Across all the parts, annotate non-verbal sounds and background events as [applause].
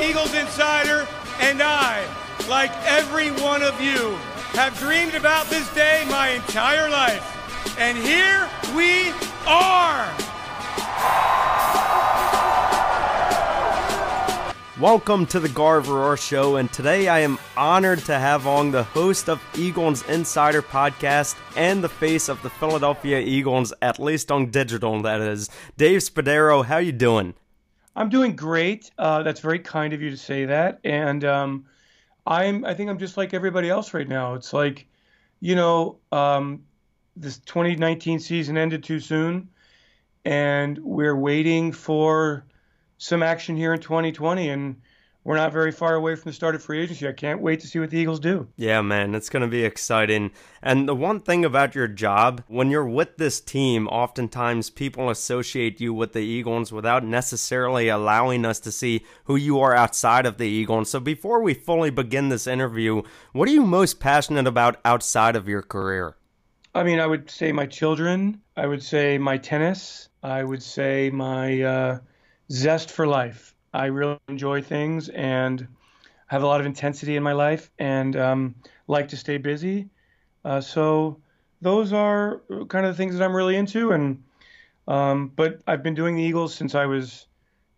Eagles insider, and I, like every one of you, have dreamed about this day my entire life. And here we are. Welcome to the Gauruv Arora Show, and today I am honored to have on the host of Eagles Insider Podcast and the face of the Philadelphia Eagles, at least on digital, that is, Dave Spadaro. How you doing? I'm doing great. Uh, that's very kind of you to say that, and um, I'm. I think I'm just like everybody else right now. It's like, you know, um, this 2019 season ended too soon, and we're waiting for some action here in 2020, and we're not very far away from the start of free agency. I can't wait to see what the Eagles do. Yeah, man, it's going to be exciting. And the one thing about your job, when you're with this team, oftentimes people associate you with the Eagles without necessarily allowing us to see who you are outside of the Eagles. So before we fully begin this interview, what are you most passionate about outside of your career? I mean, I would say my children. I would say my tennis. I would say my uh, zest for life. I really enjoy things and have a lot of intensity in my life and um, like to stay busy. Uh, so those are kind of the things that I'm really into. And um, but I've been doing the Eagles since I was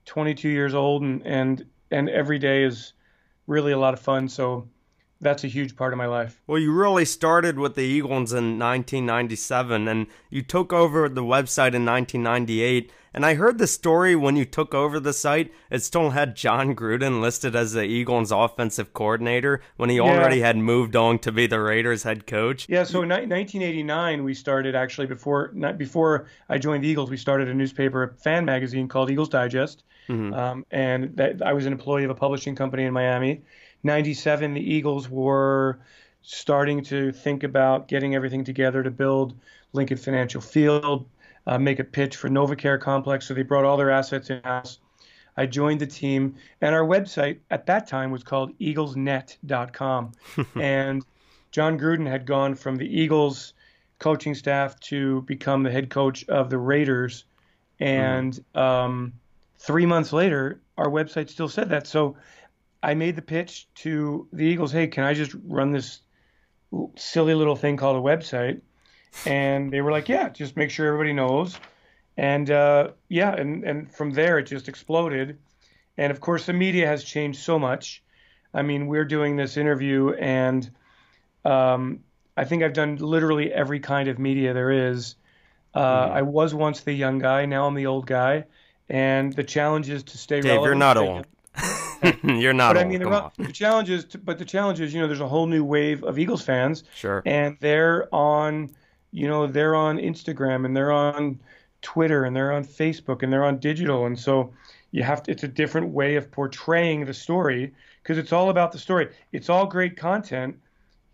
22 years old, and and and every day is really a lot of fun. So that's a huge part of my life. Well, you really started with the Eagles in 1997 and you took over the website in 1998. And I heard the story when you took over the site, it still had Jon Gruden listed as the Eagles offensive coordinator when he yeah. already had moved on to be the Raiders head coach. Yeah, so in 1989 we started actually before before I joined the Eagles, we started a newspaper, a fan magazine called Eagles Digest. Mm-hmm. Um, and that, I was an employee of a publishing company in Miami 97, the Eagles were starting to think about getting everything together to build Lincoln Financial Field, uh, make a pitch for NovaCare Complex. So they brought all their assets in house. I joined the team, and our website at that time was called eaglesnet.com. [laughs] and Jon Gruden had gone from the Eagles coaching staff to become the head coach of the Raiders. And mm. um, three months later, our website still said that. So I made the pitch to the Eagles. Hey, can I just run this silly little thing called a website? And they were like, Yeah, just make sure everybody knows. And uh, yeah, and and from there it just exploded. And of course, the media has changed so much. I mean, we're doing this interview, and um, I think I've done literally every kind of media there is. Uh, mm. I was once the young guy, now I'm the old guy, and the challenge is to stay Dave, relevant. you're not old. [laughs] You're not. But old. I mean, the, the challenge is, to, but the challenge is, you know, there's a whole new wave of Eagles fans. Sure. And they're on, you know, they're on Instagram and they're on Twitter and they're on Facebook and they're on digital, and so you have to. It's a different way of portraying the story because it's all about the story. It's all great content,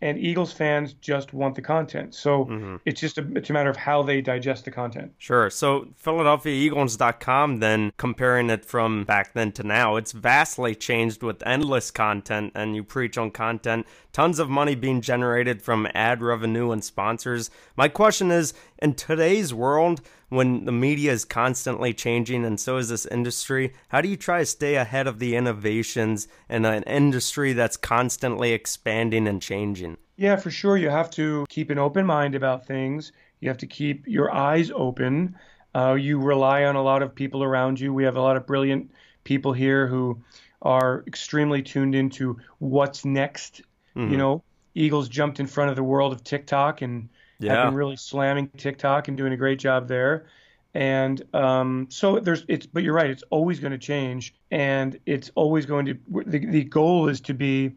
and Eagles fans just want the content. So mm-hmm. it's just a, it's a matter of how they digest the content. Sure. So PhiladelphiaEagles.com, then comparing it from back then to now, it's vastly changed with endless content, and you preach on content, tons of money being generated from ad revenue and sponsors. My question is, in today's world, when the media is constantly changing and so is this industry, how do you try to stay ahead of the innovations in an industry that's constantly expanding and changing? Yeah, for sure. You have to keep an open mind about things. You have to keep your eyes open. Uh, you rely on a lot of people around you. We have a lot of brilliant people here who are extremely tuned into what's next. Mm-hmm. You know, Eagles jumped in front of the world of TikTok and yeah. have been really slamming TikTok and doing a great job there. And um, so there's it's, but you're right, it's always going to change, and it's always going to. The, the goal is to be,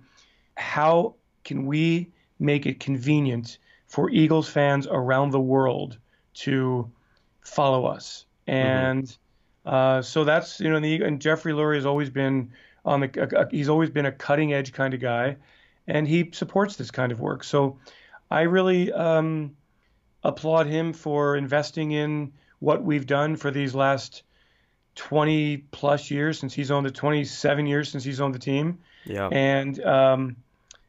how can we make it convenient for Eagles fans around the world to follow us? Mm-hmm. And mm-hmm. uh, so that's you know, the, and Jeffrey Lurie has always been on the. he's always been a cutting edge kind of guy, and he supports this kind of work. So I really um, applaud him for investing in what we've done for these last 20 plus years since he's owned the 27 years since he's owned the team. Yeah. And um,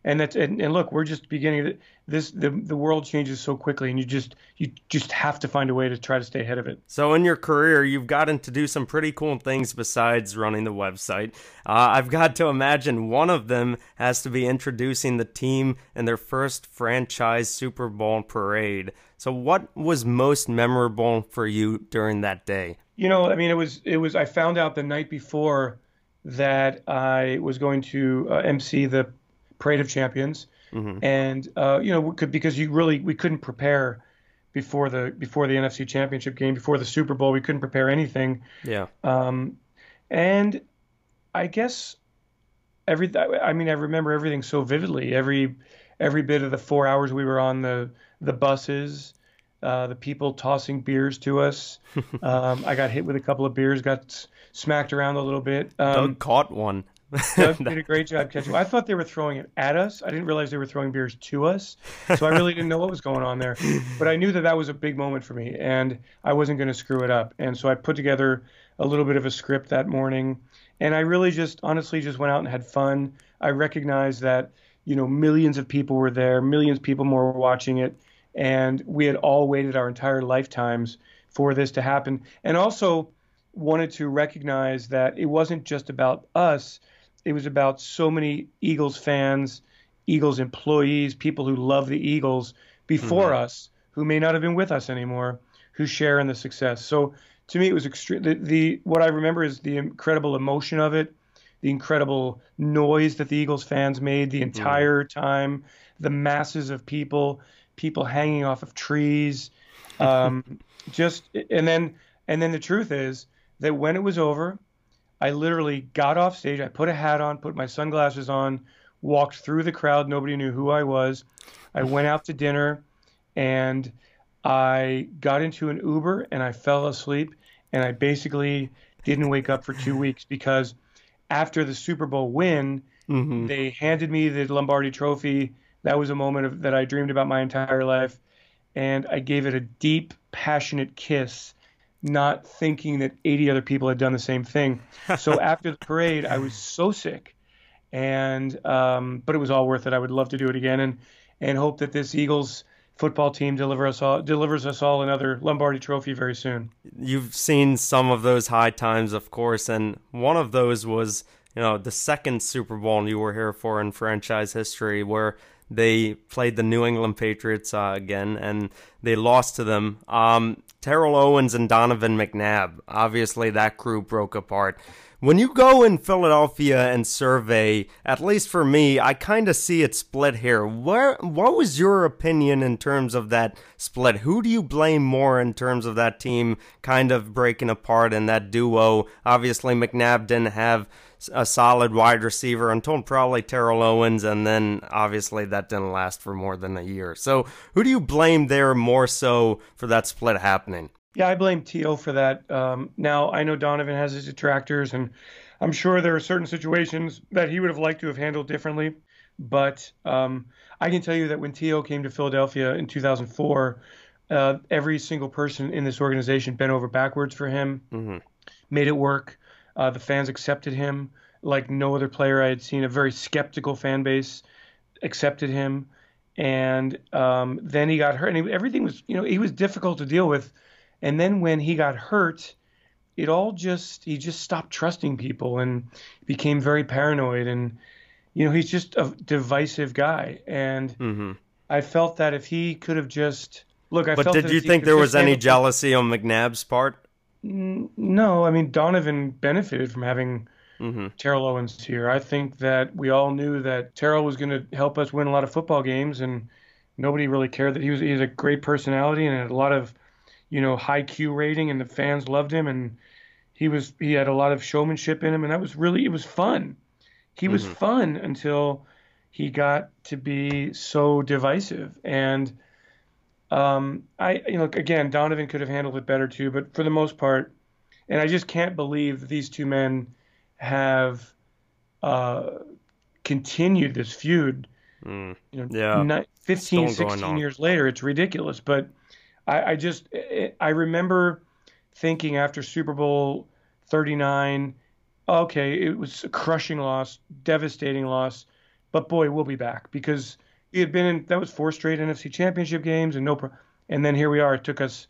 and that's and, and look, we're just beginning. This the the world changes so quickly, and you just you just have to find a way to try to stay ahead of it. So in your career, you've gotten to do some pretty cool things besides running the website. Uh, I've got to imagine one of them has to be introducing the team in their first franchise Super Bowl parade. So what was most memorable for you during that day? You know, I mean, it was it was. I found out the night before that I was going to uh, MC the Parade of Champions, mm-hmm. and uh, you know, could, because you really we couldn't prepare before the before the NFC Championship game, before the Super Bowl, we couldn't prepare anything. Yeah. Um, and I guess every I mean I remember everything so vividly. Every every bit of the four hours we were on the the buses, uh, the people tossing beers to us. [laughs] um, I got hit with a couple of beers, got smacked around a little bit. Um, Doug caught one. Doug [laughs] did a great job catching. I thought they were throwing it at us. I didn't realize they were throwing beers to us. So I really didn't know what was going on there. But I knew that that was a big moment for me, and I wasn't going to screw it up. And so I put together a little bit of a script that morning, and I really just honestly just went out and had fun. I recognized that you know millions of people were there, millions of people more were watching it, and we had all waited our entire lifetimes for this to happen. And also wanted to recognize that it wasn't just about us it was about so many Eagles fans, Eagles employees, people who love the Eagles before mm-hmm. us, who may not have been with us anymore, who share in the success. So to me, it was extreme. The, the what I remember is the incredible emotion of it, the incredible noise that the Eagles fans made the mm-hmm. entire mm. time, the masses of people, people hanging off of trees, [laughs] um, just and then and then the truth is that when it was over, I literally got off stage. I put a hat on, put my sunglasses on, walked through the crowd. Nobody knew who I was. I went out to dinner and I got into an Uber and I fell asleep. And I basically didn't wake up for two weeks because after the Super Bowl win, mm-hmm. they handed me the Lombardi trophy. That was a moment of, that I dreamed about my entire life. And I gave it a deep, passionate kiss not thinking that 80 other people had done the same thing. So [laughs] after the parade, I was so sick, and um, but it was all worth it. I would love to do it again, and and hope that this Eagles football team deliver us all, delivers us all another Lombardi Trophy very soon. You've seen some of those high times, of course, and one of those was you know the second Super Bowl you were here for in franchise history, where they played the New England Patriots uh, again, and they lost to them. Um, Terrell Owens and Donovan McNabb. Obviously, that crew broke apart. When you go in Philadelphia and survey, at least for me, I kind of see it split here. Where, what was your opinion in terms of that split? Who do you blame more in terms of that team kind of breaking apart and that duo? Obviously, McNabb didn't have a solid wide receiver until probably Terrell Owens, and then obviously that didn't last for more than a year. So, who do you blame there more so for that split happening? Yeah, I blame T.O. for that. Um, now, I know Donovan has his detractors, and I'm sure there are certain situations that he would have liked to have handled differently. But um, I can tell you that when T.O. came to Philadelphia in 2004, uh, every single person in this organization bent over backwards for him, mm-hmm. made it work. Uh, the fans accepted him like no other player I had seen. A very skeptical fan base accepted him, and um, then he got hurt, and he, everything was, you know, he was difficult to deal with and then when he got hurt, it all just he just stopped trusting people and became very paranoid and you know he's just a divisive guy and mm-hmm. I felt that if he could have just look I but did you think there was any jealousy on McNabb's part? No, I mean Donovan benefited from having mm-hmm. Terrell Owens here. I think that we all knew that Terrell was going to help us win a lot of football games and nobody really cared that he was he had a great personality and had a lot of you know, high Q rating, and the fans loved him, and he was he had a lot of showmanship in him, and that was really it was fun. He was mm-hmm. fun until he got to be so divisive, and um, I you know again Donovan could have handled it better too, but for the most part, and I just can't believe these two men have uh, continued this feud. Mm. You know, yeah. 15, 16 years later, it's ridiculous, but I, I just I remember thinking after Super Bowl 39, okay, it was a crushing loss, devastating loss but boy, we'll be back because he had been in that was four straight NFC Championship games and no, pro, and then here we are. It took us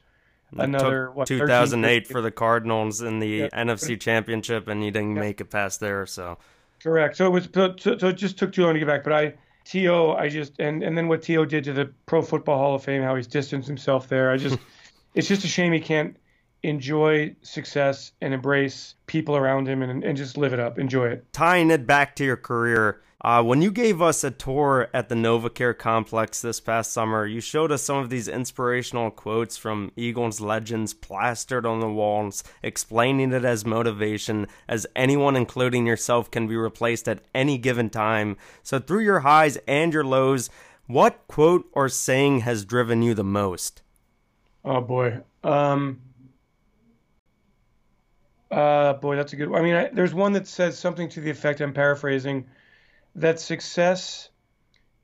another what 2008 for the Cardinals in the yeah. NFC Championship, and he didn't yeah. make it past there. So correct. So it was so, so it just took too long to get back. But I To I just and and then what T.O. did to the Pro Football Hall of Fame, how he's distanced himself there. I just [laughs] it's just a shame he can't enjoy success and embrace people around him and, and just live it up. Enjoy it. Tying it back to your career, uh, when you gave us a tour at the NovaCare complex this past summer, you showed us some of these inspirational quotes from Eagles legends plastered on the walls, explaining it as motivation, as anyone, including yourself, can be replaced at any given time. So, through your highs and your lows, what quote or saying has driven you the most? Oh boy, um, uh, boy, that's a good. One. I mean, I, there's one that says something to the effect. I'm paraphrasing that success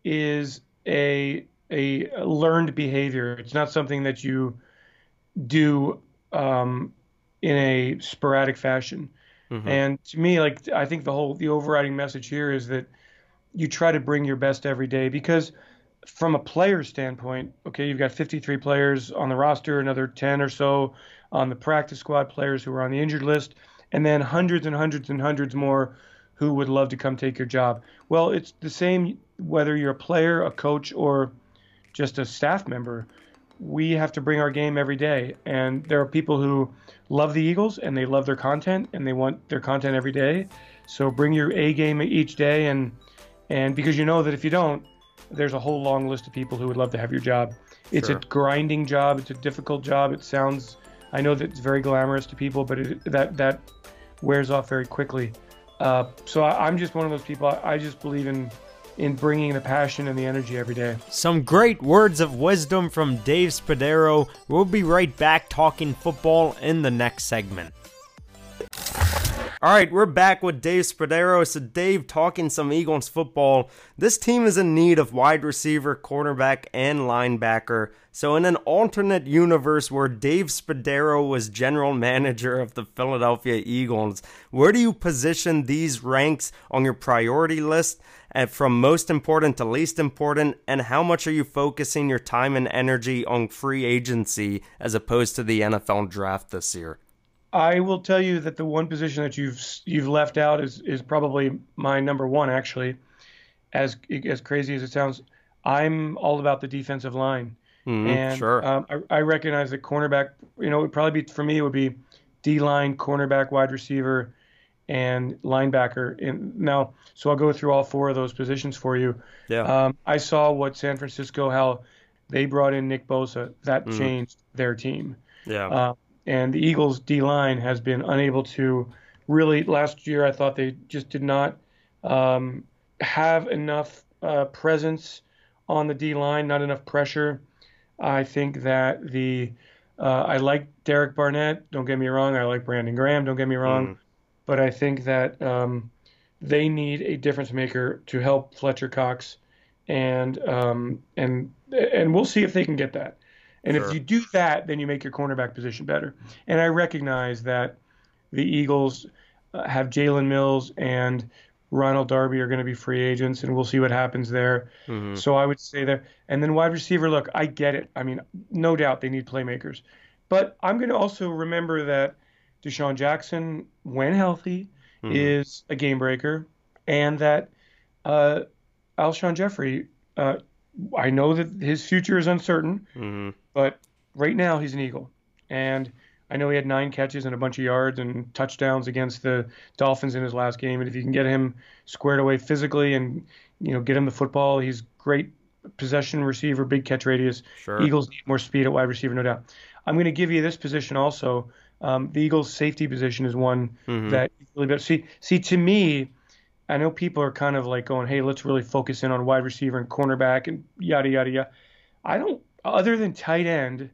is a a learned behavior. It's not something that you do um, in a sporadic fashion. Mm-hmm. And to me, like I think the whole the overriding message here is that you try to bring your best every day because from a player standpoint, okay, you've got 53 players on the roster, another 10 or so on the practice squad players who are on the injured list, and then hundreds and hundreds and hundreds more who would love to come take your job. Well, it's the same whether you're a player, a coach, or just a staff member. We have to bring our game every day. And there are people who love the Eagles and they love their content and they want their content every day. So bring your A game each day and and because you know that if you don't, there's a whole long list of people who would love to have your job. It's sure. a grinding job, it's a difficult job. It sounds I know that it's very glamorous to people, but it, that that wears off very quickly. Uh, so I, am just one of those people. I, I just believe in in bringing the passion and the energy every day. Some great words of wisdom from Dave Spadaro. We'll be right back talking football in the next segment. All right, we're back with Dave Spadaro. So, Dave, talking some Eagles football. This team is in need of wide receiver, cornerback, and linebacker. So, in an alternate universe where Dave Spadaro was general [laughs] manager of the Philadelphia Eagles, where do you position these ranks on your priority list? And from most important to least important, and how much are you focusing your time and energy on free agency as opposed to the NFL draft this year? I will tell you that the one position that you've you've left out is is probably my number one actually. As as crazy as it sounds, I'm all about the defensive line, mm, and sure. um, I, I, recognize that cornerback. You know, it would probably be for me. It would be D line, cornerback, wide receiver, and linebacker. And now, so I'll go through all four of those positions for you. Yeah. Um, I saw what San Francisco how they brought in Nick Bosa. That mm. changed their team. Yeah. Uh, and the Eagles D line has been unable to really. Last year, I thought they just did not um, have enough uh, presence on the D line, not enough pressure. I think that the uh, I like Derek Barnett. Don't get me wrong. I like Brandon Graham. Don't get me wrong. Mm. But I think that um, they need a difference maker to help Fletcher Cox, and um, and and we'll see if they can get that. And sure. if you do that, then you make your cornerback position better. And I recognize that the Eagles uh, have Jalen Mills and Ronald Darby are going to be free agents, and we'll see what happens there. Mm-hmm. So I would say there. And then wide receiver, look, I get it. I mean, no doubt they need playmakers. But I'm going to also remember that DeSean Jackson, when healthy, mm-hmm. is a game breaker, and that uh, Alshon Jeffery, uh, I know that his future is uncertain, mm-hmm. but right now he's an Eagle. And I know he had nine catches and a bunch of yards and touchdowns against the Dolphins in his last game. And if you can get him squared away physically and you know get him the football, he's great possession receiver, big catch radius. Sure. Eagles need more speed at wide receiver, no doubt. I'm going to give you this position also. Um, the Eagles' safety position is one mm-hmm. that really. See, see, to me, I know people are kind of like going, "Hey, let's really focus in on wide receiver and cornerback and yada yada yada." I don't. Other than tight end,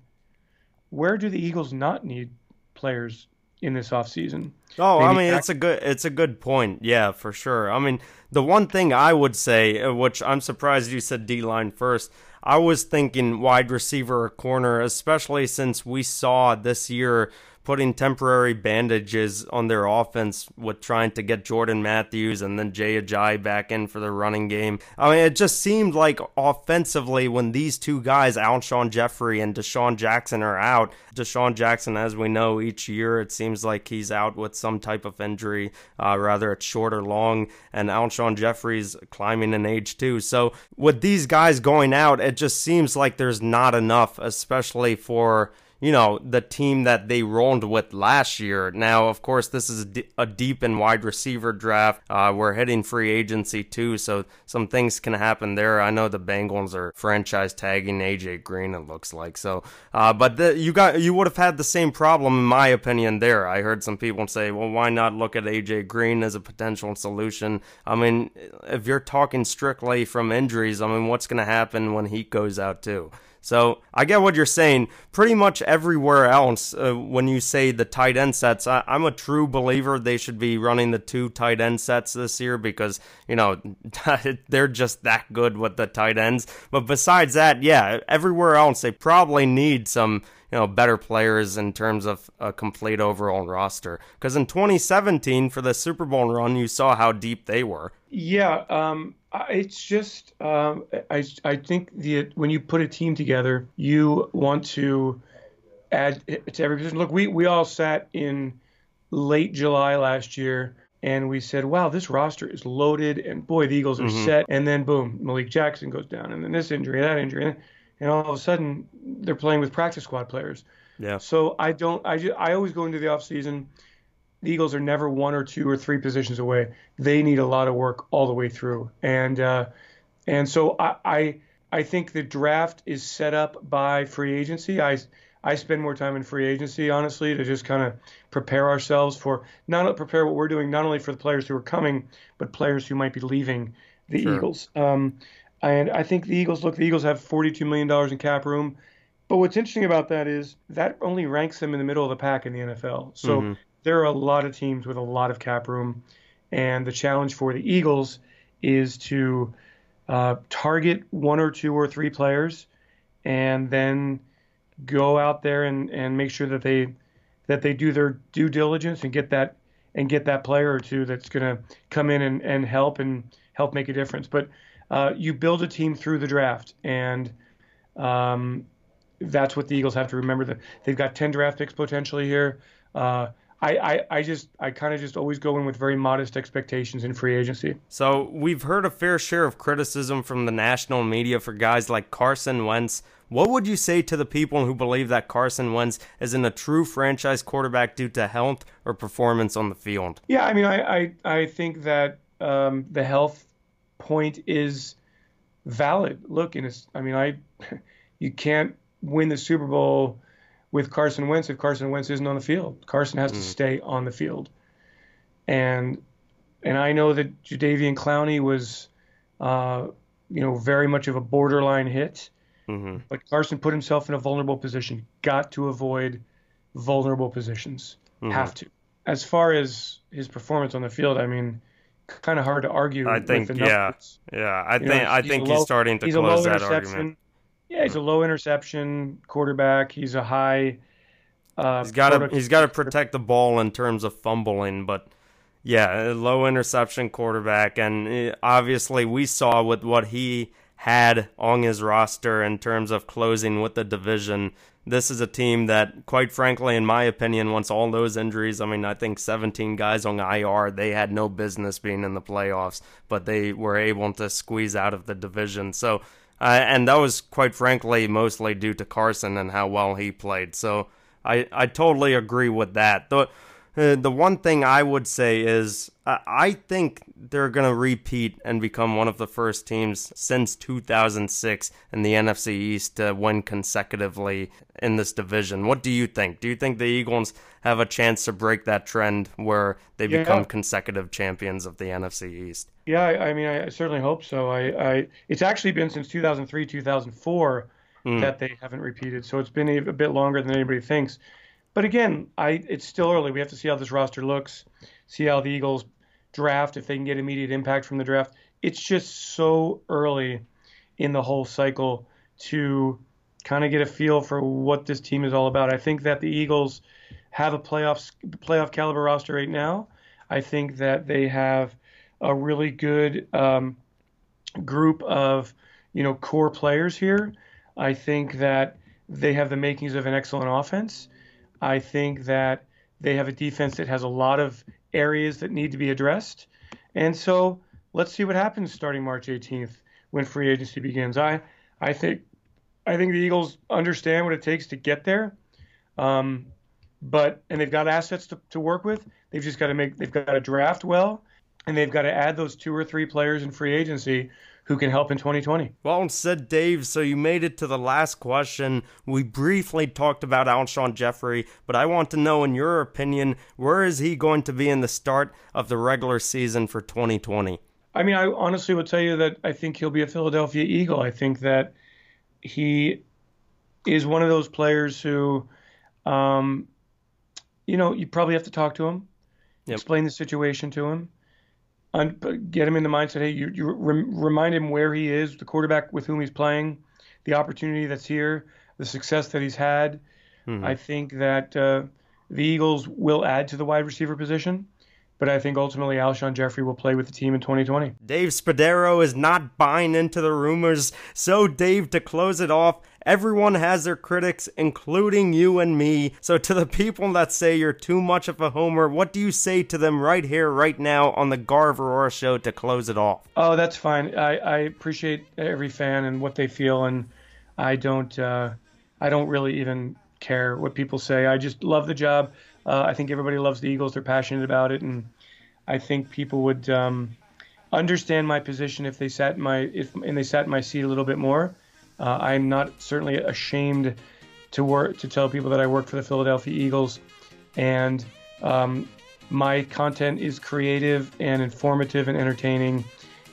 where do the Eagles not need players in this offseason? Oh, Maybe I mean, it's a good it's a good point. Yeah, for sure. I mean, the one thing I would say, uh, which I'm surprised you said D line first. I was thinking wide receiver or corner, especially since we saw this year putting temporary bandages on their offense with trying to get Jordan Matthews and then Jay Ajayi back in for the running game. I mean, it just seemed like offensively when these two guys, Alshon Jeffery and DeSean Jackson, are out. DeSean Jackson, as we know, each year it seems like he's out with some type of injury, uh, rather it's short or long, and Alshon Jeffery's climbing in age too. So with these guys going out, it just seems like there's not enough, especially for you know, the team that they rolled with last year. Now, of course, this is a deep and wide receiver draft. Uh, we're hitting free agency too, so some things can happen there. I know the Bengals are franchise tagging AJ Green. It looks like so, uh, but the, you got you would have had the same problem, in my opinion. There, I heard some people say, "Well, why not look at AJ Green as a potential solution?" I mean, if you're talking strictly from injuries, I mean, what's going to happen when he goes out too? So I get what you're saying. Pretty much everywhere else, uh, when you say the tight end sets, I, am a true believer they should be running the two tight end sets this year because, you know, [laughs] they're just that good with the tight ends. But besides that, yeah, everywhere else, they probably need some you know better players in terms of a complete overall roster. Because in 2017 for the Super Bowl run, you saw how deep they were. Yeah, um, it's just um, I I think the when you put a team together, you want to add to every position. Look, we we all sat in late July last year and we said, wow, this roster is loaded, and boy, the Eagles are mm-hmm. set. And then boom, Malik Jackson goes down, and then this injury, that injury, and all of a sudden they're playing with practice squad players. Yeah. So I don't, I just, I always go into the off season the Eagles are never one or two or three positions away. They need a lot of work all the way through, and uh, and so I, I I think the draft is set up by free agency. I I spend more time in free agency, honestly, to just kind of prepare ourselves for not prepare what we're doing, not only for the players who are coming, but players who might be leaving the sure. Eagles. Um, and I think the Eagles look. The Eagles have 42 million dollars in cap room. But what's interesting about that is that only ranks them in the middle of the pack in the NFL. So mm-hmm there are a lot of teams with a lot of cap room, and the challenge for the Eagles is to uh, target one or two or three players, and then go out there and, and make sure that they that they do their due diligence and get that and get that player or two that's going to come in and, and help and help make a difference. But uh, you build a team through the draft, and um, that's what the Eagles have to remember. That they've got 10 draft picks potentially here. Uh, I, I, I just I kind of just always go in with very modest expectations in free agency. So we've heard a fair share of criticism from the national media for guys like Carson Wentz. What would you say to the people who believe that Carson Wentz isn't a true franchise quarterback due to health or performance on the field? Yeah, I mean, I I, I think that um, the health point is valid. Look, and it's I mean, I [laughs] you can't win the Super Bowl with Carson Wentz if Carson Wentz isn't on the field. Carson has mm. to stay on the field. And and I know that Jadeveon Clowney was, uh, you know, very much of a borderline hit. Mm-hmm. But Carson put himself in a vulnerable position. Got to avoid vulnerable positions. Mm-hmm. Have to. As far as his performance on the field, I mean, kind of hard to argue. I think, yeah, yeah. I you think know, I think he's, starting to close that argument. Yeah, he's a low interception quarterback. He's a high. Uh, he's got to he's got to protect the ball in terms of fumbling, but yeah, low interception quarterback, and eh, obviously we saw with what he had on his roster in terms of closing with the division. This is a team that, quite frankly, in my opinion, once all those injuries, I mean, I think 17 guys on IR, they had no business being in the playoffs, but they were able to squeeze out of the division. So uh, and that was quite frankly mostly due to Carson and how well he played. So I I totally agree with that. The uh, the one thing I would say is uh, I think they're going to repeat and become one of the first teams since 2006 in the NFC East to win consecutively in this division. What do you think? Do you think the Eagles have a chance to break that trend where they yeah. become consecutive champions of the NFC East? Yeah, I, I mean, I certainly hope so. I, I, it's actually been since 2003, 2004 mm. that they haven't repeated, so it's been a, a bit longer than anybody thinks. But again, I it's still early. We have to see how this roster looks, see how the Eagles draft, if they can get immediate impact from the draft. It's just so early in the whole cycle to kind of get a feel for what this team is all about. I think that the Eagles, have a playoff playoff caliber roster right now. I think that they have a really good um, group of you know core players here. I think that they have the makings of an excellent offense. I think that they have a defense that has a lot of areas that need to be addressed. And so let's see what happens starting March 18th when free agency begins. I I think I think the Eagles understand what it takes to get there. Um, but and they've got assets to, to work with. They've just got to make they've got to draft well and they've got to add those two or three players in free agency who can help in 2020. Well said, Dave. So you made it to the last question. We briefly talked about Alshon Jeffery, but I want to know, in your opinion, where is he going to be in the start of the regular season for 2020? I mean, I honestly would tell you that I think he'll be a Philadelphia Eagle. I think that he is one of those players who, um, you know, you probably have to talk to him, yep. explain the situation to him get him in the mindset. Hey, you, you re- remind him where he is, the quarterback with whom he's playing, the opportunity that's here, the success that he's had. Mm-hmm. I think that uh, the Eagles will add to the wide receiver position but I think ultimately Alshon Jeffery will play with the team in 2020. Dave Spadaro is not buying into the rumors. So, Dave, to close it off, everyone has their critics, including you and me. So, to the people that say you're too much of a homer, what do you say to them right here, right now on the Gauruv Arora show to close it off? Oh, that's fine. I, I appreciate every fan and what they feel, and I don't, uh, I don't really even care what people say. I just love the job. Uh, I think everybody loves the Eagles. They're passionate about it, and I think people would um, understand my position if they sat in my if and they sat in my seat a little bit more. Uh, I'm not certainly ashamed to work to tell people that I work for the Philadelphia Eagles, and um, my content is creative and informative and entertaining.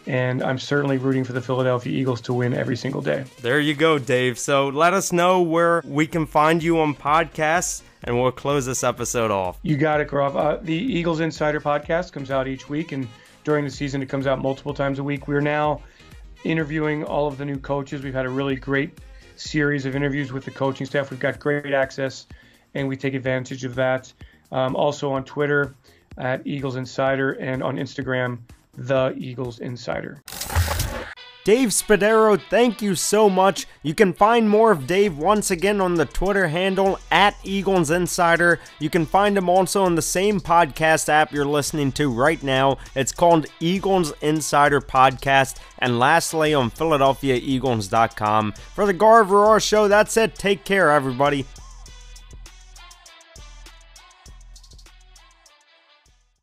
And I'm certainly rooting for the Philadelphia Eagles to win every single day. There you go, Dave. So let us know where we can find you on podcasts and we'll close this episode off. You got it, Gauruv. Uh, the Eagles Insider podcast comes out each week, and during the season, it comes out multiple times a week. We're now interviewing all of the new coaches. We've had a really great series of interviews with the coaching staff. We've got great access, and we take advantage of that. Um, also on Twitter at Eagles Insider and on Instagram, The Eagles Insider. Dave Spadaro, thank you so much. You can find more of Dave once again on the Twitter handle at Eagles Insider. You can find him also on the same podcast app you're listening to right now. It's called Eagles Insider Podcast. And lastly, on PhiladelphiaEagles.com. For the Gauruv Show, that's it. Take care, everybody.